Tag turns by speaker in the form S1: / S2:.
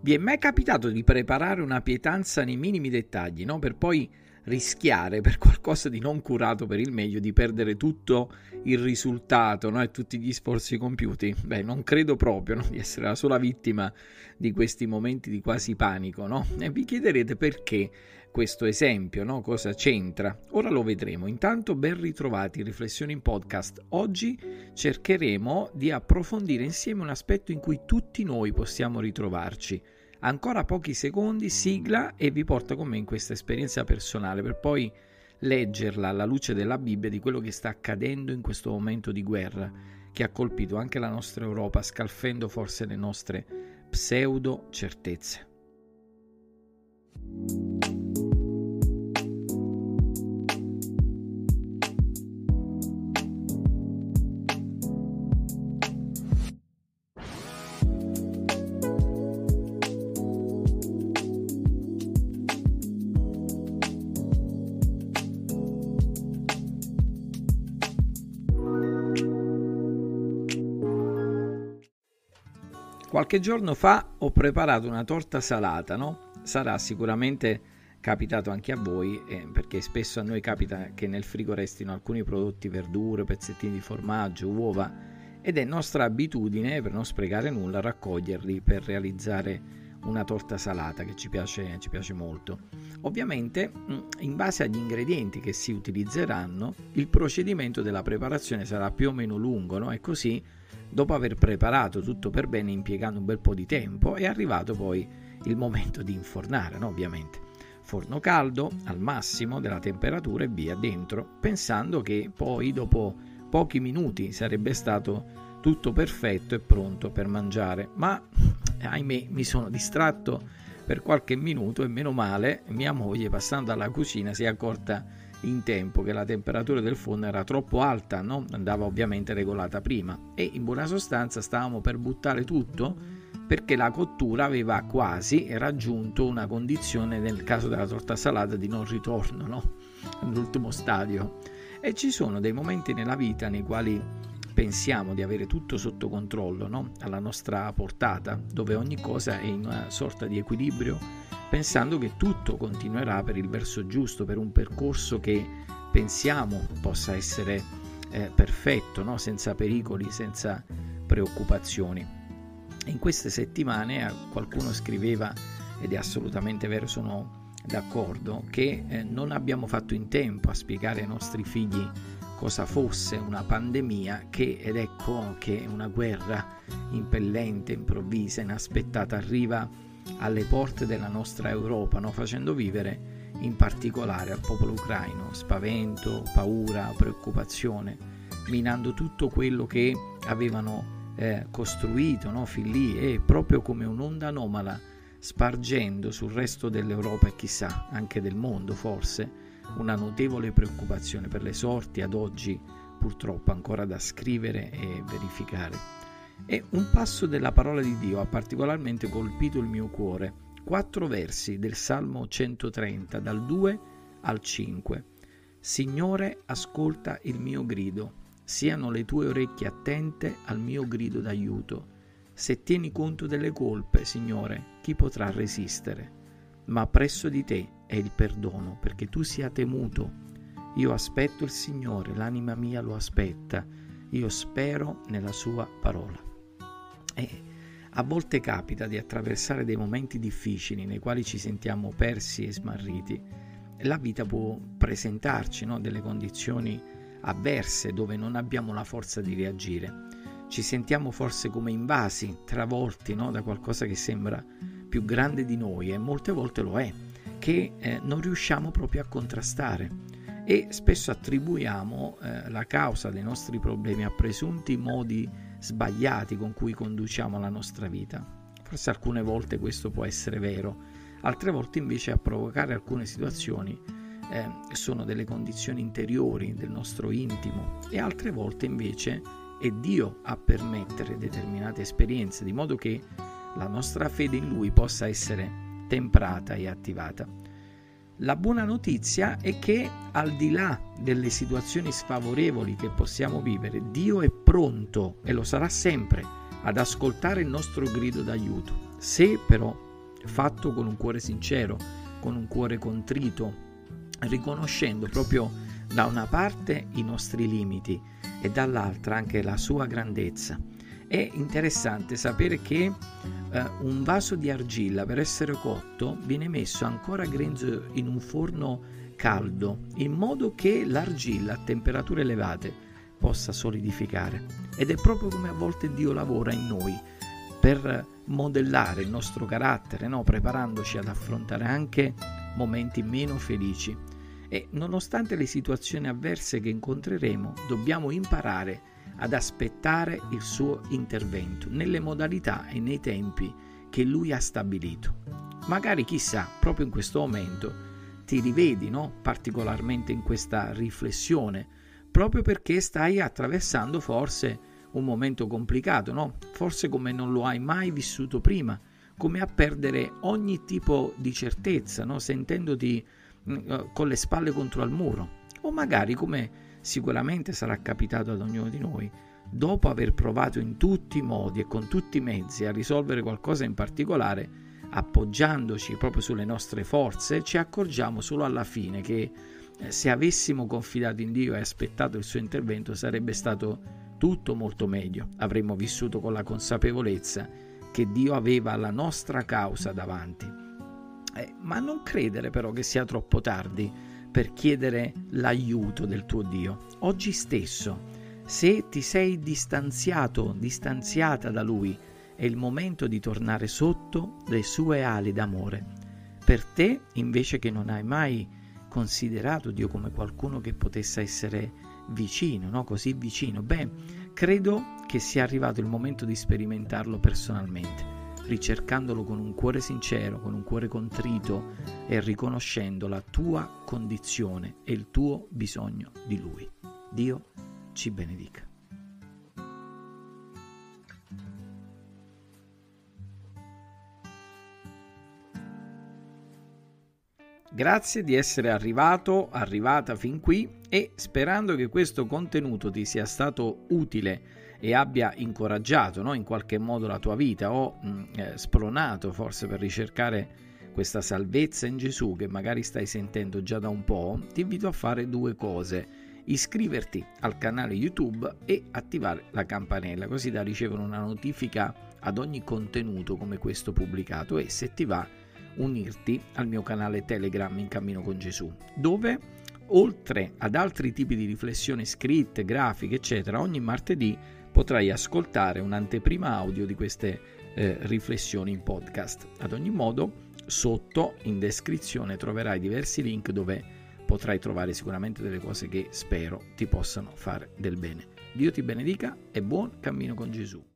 S1: Vi è mai capitato di preparare una pietanza nei minimi dettagli, no? Per poi rischiare per qualcosa di non curato per il meglio di perdere tutto il risultato no? e tutti gli sforzi compiuti? Beh, non credo proprio no? di essere la sola vittima di questi momenti di quasi panico, no? E vi chiederete perché questo esempio, no? Cosa c'entra? Ora lo vedremo. Intanto ben ritrovati Riflessioni in podcast. Oggi cercheremo di approfondire insieme un aspetto in cui tutti noi possiamo ritrovarci Ancora pochi secondi, sigla e vi porto con me in questa esperienza personale per poi leggerla alla luce della Bibbia di quello che sta accadendo in questo momento di guerra che ha colpito anche la nostra Europa, scalfendo forse le nostre pseudo certezze. Qualche giorno fa ho preparato una torta salata, no? Sarà sicuramente capitato anche a voi, eh, perché spesso a noi capita che nel frigo restino alcuni prodotti, verdure, pezzettini di formaggio, uova, ed è nostra abitudine, per non sprecare nulla, raccoglierli per realizzare una torta salata che ci piace, ci piace molto. Ovviamente, mm, in base agli ingredienti che si utilizzeranno, il procedimento della preparazione sarà più o meno lungo, no? E così Dopo aver preparato tutto per bene impiegando un bel po' di tempo, è arrivato poi il momento di infornare, no? ovviamente. Forno caldo al massimo della temperatura e via dentro, pensando che poi dopo pochi minuti sarebbe stato tutto perfetto e pronto per mangiare. Ma ahimè mi sono distratto per qualche minuto e meno male mia moglie passando alla cucina si è accorta in tempo che la temperatura del forno era troppo alta, no? andava ovviamente regolata prima e in buona sostanza stavamo per buttare tutto perché la cottura aveva quasi raggiunto una condizione nel caso della torta salata di non ritorno, no? all'ultimo stadio. E ci sono dei momenti nella vita nei quali pensiamo di avere tutto sotto controllo, no? alla nostra portata, dove ogni cosa è in una sorta di equilibrio pensando che tutto continuerà per il verso giusto, per un percorso che pensiamo possa essere eh, perfetto, no? senza pericoli, senza preoccupazioni. In queste settimane eh, qualcuno scriveva, ed è assolutamente vero, sono d'accordo, che eh, non abbiamo fatto in tempo a spiegare ai nostri figli cosa fosse una pandemia che, ed ecco che una guerra impellente, improvvisa, inaspettata arriva alle porte della nostra Europa, no? facendo vivere in particolare al popolo ucraino spavento, paura, preoccupazione, minando tutto quello che avevano eh, costruito no? fin lì e proprio come un'onda anomala spargendo sul resto dell'Europa e chissà anche del mondo forse una notevole preoccupazione per le sorti ad oggi purtroppo ancora da scrivere e verificare. E un passo della parola di Dio ha particolarmente colpito il mio cuore. Quattro versi del Salmo 130, dal 2 al 5. Signore, ascolta il mio grido, siano le tue orecchie attente al mio grido d'aiuto. Se tieni conto delle colpe, Signore, chi potrà resistere? Ma presso di te è il perdono, perché tu sia temuto. Io aspetto il Signore, l'anima mia lo aspetta, io spero nella sua parola. E a volte capita di attraversare dei momenti difficili nei quali ci sentiamo persi e smarriti. La vita può presentarci no? delle condizioni avverse dove non abbiamo la forza di reagire. Ci sentiamo forse come invasi, travolti no? da qualcosa che sembra più grande di noi e molte volte lo è, che eh, non riusciamo proprio a contrastare e spesso attribuiamo eh, la causa dei nostri problemi a presunti modi sbagliati con cui conduciamo la nostra vita. Forse alcune volte questo può essere vero, altre volte invece a provocare alcune situazioni eh, sono delle condizioni interiori del nostro intimo e altre volte invece è Dio a permettere determinate esperienze di modo che la nostra fede in Lui possa essere temprata e attivata. La buona notizia è che al di là delle situazioni sfavorevoli che possiamo vivere, Dio è pronto e lo sarà sempre ad ascoltare il nostro grido d'aiuto. Se però fatto con un cuore sincero, con un cuore contrito, riconoscendo proprio da una parte i nostri limiti e dall'altra anche la sua grandezza. È interessante sapere che eh, un vaso di argilla per essere cotto viene messo ancora grezzo in un forno caldo in modo che l'argilla a temperature elevate possa solidificare. Ed è proprio come a volte Dio lavora in noi per modellare il nostro carattere, no? preparandoci ad affrontare anche momenti meno felici. E nonostante le situazioni avverse che incontreremo, dobbiamo imparare ad aspettare il suo intervento nelle modalità e nei tempi che lui ha stabilito. Magari chissà, proprio in questo momento ti rivedi no? particolarmente in questa riflessione, proprio perché stai attraversando forse un momento complicato, no? forse come non lo hai mai vissuto prima, come a perdere ogni tipo di certezza, no? sentendoti uh, con le spalle contro al muro, o magari come sicuramente sarà capitato ad ognuno di noi, dopo aver provato in tutti i modi e con tutti i mezzi a risolvere qualcosa in particolare, appoggiandoci proprio sulle nostre forze, ci accorgiamo solo alla fine che eh, se avessimo confidato in Dio e aspettato il suo intervento sarebbe stato tutto molto meglio. Avremmo vissuto con la consapevolezza che Dio aveva la nostra causa davanti. Eh, ma non credere però che sia troppo tardi per chiedere l'aiuto del tuo Dio. Oggi stesso, se ti sei distanziato, distanziata da Lui, è il momento di tornare sotto le sue ali d'amore. Per te, invece che non hai mai considerato Dio come qualcuno che potesse essere vicino, no? così vicino, beh, credo che sia arrivato il momento di sperimentarlo personalmente, ricercandolo con un cuore sincero, con un cuore contrito e riconoscendo la tua condizione e il tuo bisogno di Lui. Dio ci benedica. Grazie di essere arrivato, arrivata fin qui e sperando che questo contenuto ti sia stato utile e abbia incoraggiato no, in qualche modo la tua vita o mh, mm, eh, spronato forse per ricercare questa salvezza in Gesù che magari stai sentendo già da un po', ti invito a fare due cose. Iscriverti al canale YouTube e attivare la campanella così da ricevere una notifica ad ogni contenuto come questo pubblicato e se ti va unirti al mio canale Telegram in cammino con Gesù, dove oltre ad altri tipi di riflessioni scritte, grafiche, eccetera, ogni martedì potrai ascoltare un'anteprima audio di queste eh, riflessioni in podcast. Ad ogni modo, sotto in descrizione troverai diversi link dove potrai trovare sicuramente delle cose che spero ti possano fare del bene. Dio ti benedica e buon cammino con Gesù.